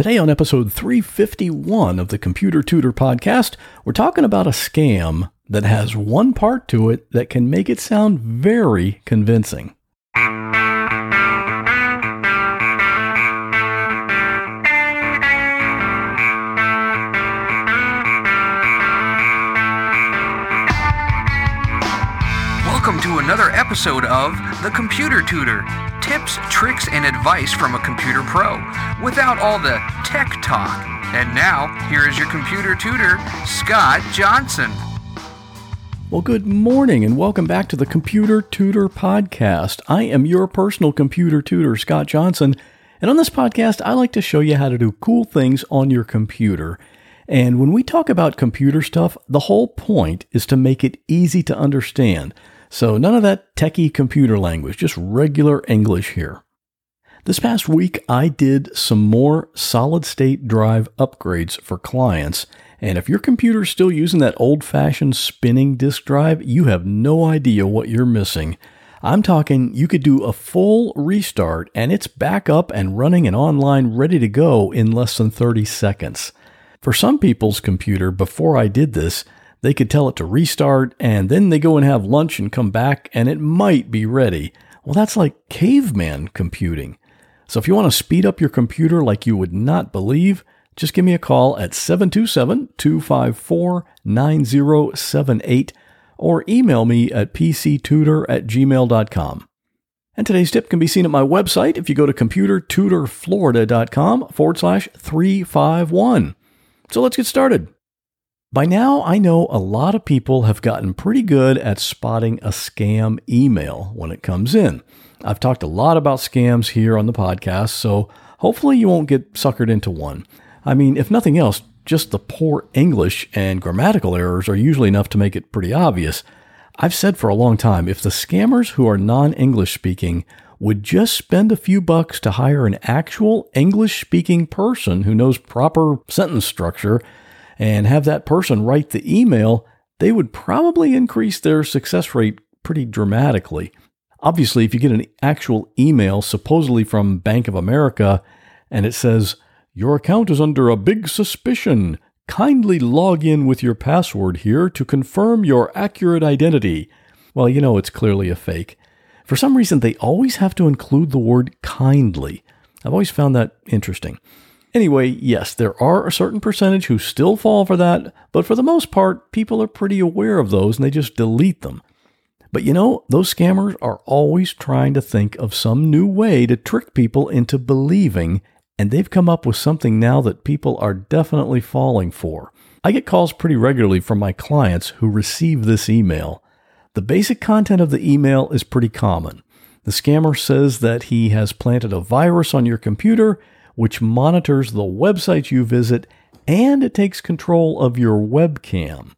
Today, on episode 351 of the Computer Tutor podcast, we're talking about a scam that has one part to it that can make it sound very convincing. Welcome to another episode of The Computer Tutor tips, tricks, and advice from a computer pro without all the tech talk. And now, here is your computer tutor, Scott Johnson. Well, good morning and welcome back to the Computer Tutor Podcast. I am your personal computer tutor, Scott Johnson. And on this podcast, I like to show you how to do cool things on your computer. And when we talk about computer stuff, the whole point is to make it easy to understand. So none of that techie computer language, just regular English here. This past week, I did some more solid state drive upgrades for clients. And if your computer's still using that old fashioned spinning disk drive, you have no idea what you're missing. I'm talking you could do a full restart and it's back up and running and online ready to go in less than 30 seconds. For some people's computer, before I did this, they could tell it to restart and then they go and have lunch and come back and it might be ready. Well, that's like caveman computing. So if you want to speed up your computer like you would not believe, just give me a call at 727 254 9078 or email me at pctutor at gmail.com. And today's tip can be seen at my website if you go to computertutorflorida.com forward slash 351. So let's get started. By now, I know a lot of people have gotten pretty good at spotting a scam email when it comes in. I've talked a lot about scams here on the podcast, so hopefully you won't get suckered into one. I mean, if nothing else, just the poor English and grammatical errors are usually enough to make it pretty obvious. I've said for a long time if the scammers who are non English speaking would just spend a few bucks to hire an actual English speaking person who knows proper sentence structure and have that person write the email, they would probably increase their success rate pretty dramatically. Obviously, if you get an actual email, supposedly from Bank of America, and it says, Your account is under a big suspicion. Kindly log in with your password here to confirm your accurate identity. Well, you know it's clearly a fake. For some reason, they always have to include the word kindly. I've always found that interesting. Anyway, yes, there are a certain percentage who still fall for that, but for the most part, people are pretty aware of those and they just delete them. But you know, those scammers are always trying to think of some new way to trick people into believing, and they've come up with something now that people are definitely falling for. I get calls pretty regularly from my clients who receive this email. The basic content of the email is pretty common. The scammer says that he has planted a virus on your computer which monitors the websites you visit and it takes control of your webcam.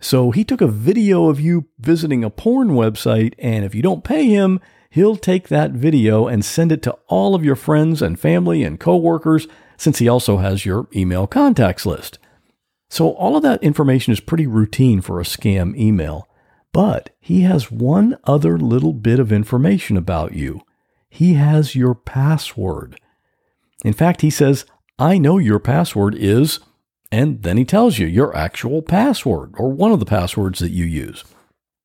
So he took a video of you visiting a porn website, and if you don't pay him, he'll take that video and send it to all of your friends and family and coworkers, since he also has your email contacts list. So all of that information is pretty routine for a scam email. But he has one other little bit of information about you. He has your password. In fact, he says, I know your password is, and then he tells you your actual password or one of the passwords that you use.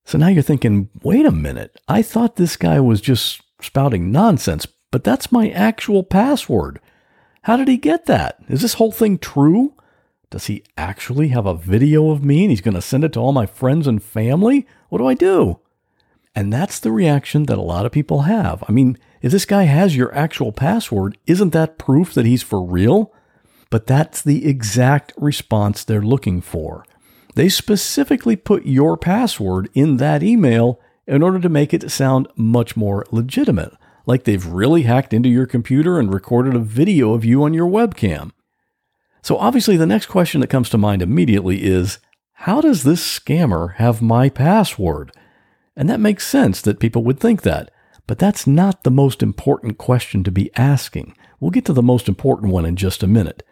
So now you're thinking, wait a minute, I thought this guy was just spouting nonsense, but that's my actual password. How did he get that? Is this whole thing true? Does he actually have a video of me and he's going to send it to all my friends and family? What do I do? And that's the reaction that a lot of people have. I mean, if this guy has your actual password, isn't that proof that he's for real? But that's the exact response they're looking for. They specifically put your password in that email in order to make it sound much more legitimate, like they've really hacked into your computer and recorded a video of you on your webcam. So, obviously, the next question that comes to mind immediately is how does this scammer have my password? And that makes sense that people would think that. But that's not the most important question to be asking. We'll get to the most important one in just a minute.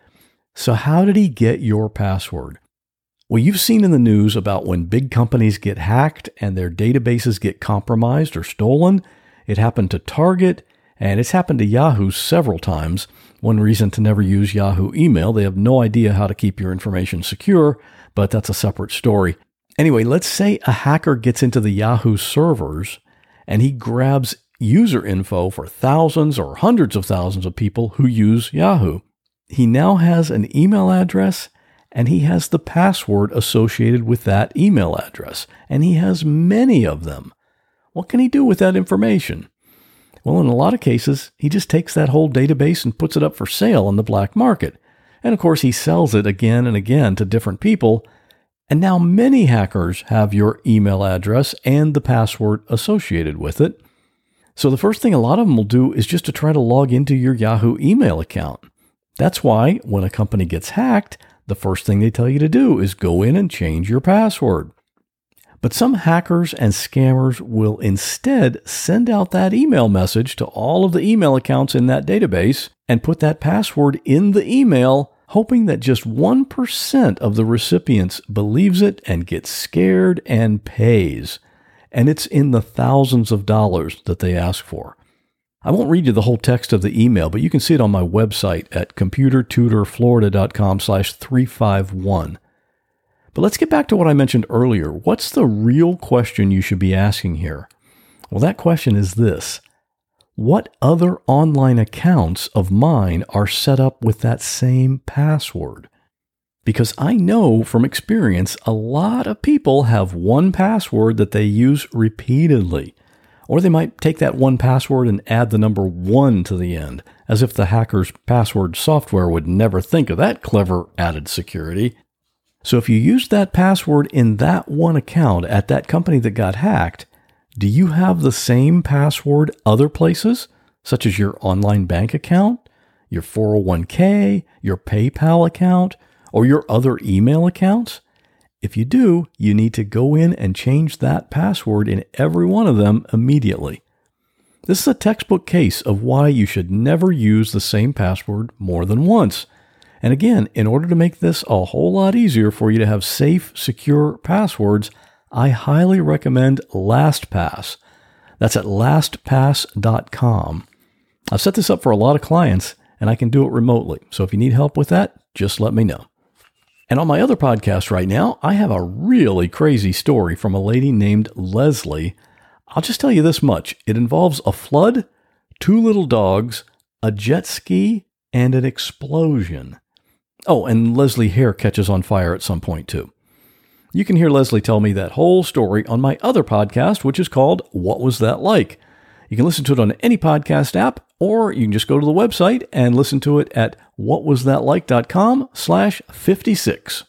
So, how did he get your password? Well, you've seen in the news about when big companies get hacked and their databases get compromised or stolen. It happened to Target, And it's happened to Yahoo several times. One reason to never use Yahoo email, they have no idea how to keep your information secure, but that's a separate story. Anyway, let's say a hacker gets into the Yahoo servers and he grabs user info for thousands or hundreds of thousands of people who use Yahoo. He now has an email address and he has the password associated with that email address, and he has many of them. What can he do with that information? Well, in a lot of cases, he just takes that whole database and puts it up for sale on the black market. And of course, he sells it again and again to different people. And now many hackers have your email address and the password associated with it. So the first thing a lot of them will do is just to try to log into your Yahoo email account. That's why when a company gets hacked, the first thing they tell you to do is go in and change your password. But some hackers and scammers will instead send out that email message to all of the email accounts in that database and put that password in the email, hoping that just 1% of the recipients believes it and gets scared and pays. And it's in the thousands of dollars that they ask for. I won't read you the whole text of the email, but you can see it on my website at computertutorflorida.com slash 351. But let's get back to what I mentioned earlier. What's the real question you should be asking here? Well, that question is this. What other online accounts of mine are set up with that same password? Because I know from experience a lot of people have one password that they use repeatedly. Or they might take that one password and add the number one to the end, as if the hacker's password software would never think of that clever added security. So if you used that password in that one account at that company that got hacked, do you have the same password other places, such as your online bank account, your 401k, your PayPal account, or your other email accounts? If you do, you need to go in and change that password in every one of them immediately. This is a textbook case of why you should never use the same password more than once. And again, in order to make this a whole lot easier for you to have safe, secure passwords, I highly recommend LastPass. That's at lastpass.com. I've set this up for a lot of clients and I can do it remotely. So if you need help with that, just let me know. And on my other podcast right now, I have a really crazy story from a lady named Leslie. I'll just tell you this much it involves a flood, two little dogs, a jet ski, and an explosion. Oh, and Leslie hair catches on fire at some point too. You can hear Leslie tell me that whole story on my other podcast, which is called What Was That Like? You can listen to it on any podcast app, or you can just go to the website and listen to it at whatwasthatlike.com slash 56.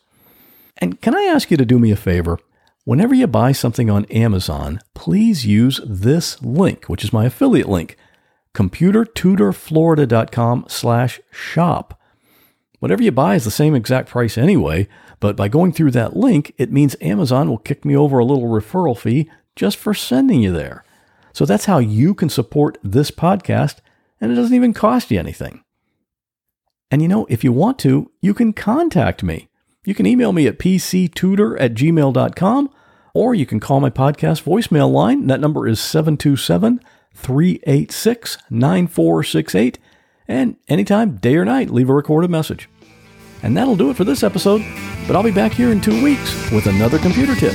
And can I ask you to do me a favor? Whenever you buy something on Amazon, please use this link, which is my affiliate link, computertutorflorida.com slash shop. Whatever you buy is the same exact price anyway, but by going through that link, it means Amazon will kick me over a little referral fee just for sending you there. So that's how you can support this podcast, and it doesn't even cost you anything. And you know, if you want to, you can contact me. You can email me at pctutor at gmail.com, or you can call my podcast voicemail line. That number is 727 386 9468. And anytime, day or night, leave a recorded message. And that'll do it for this episode, but I'll be back here in two weeks with another computer tip.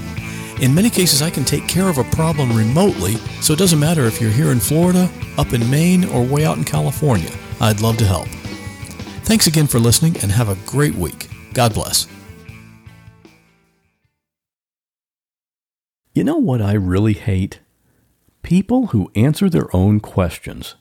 In many cases, I can take care of a problem remotely, so it doesn't matter if you're here in Florida, up in Maine, or way out in California. I'd love to help. Thanks again for listening and have a great week. God bless. You know what I really hate? People who answer their own questions.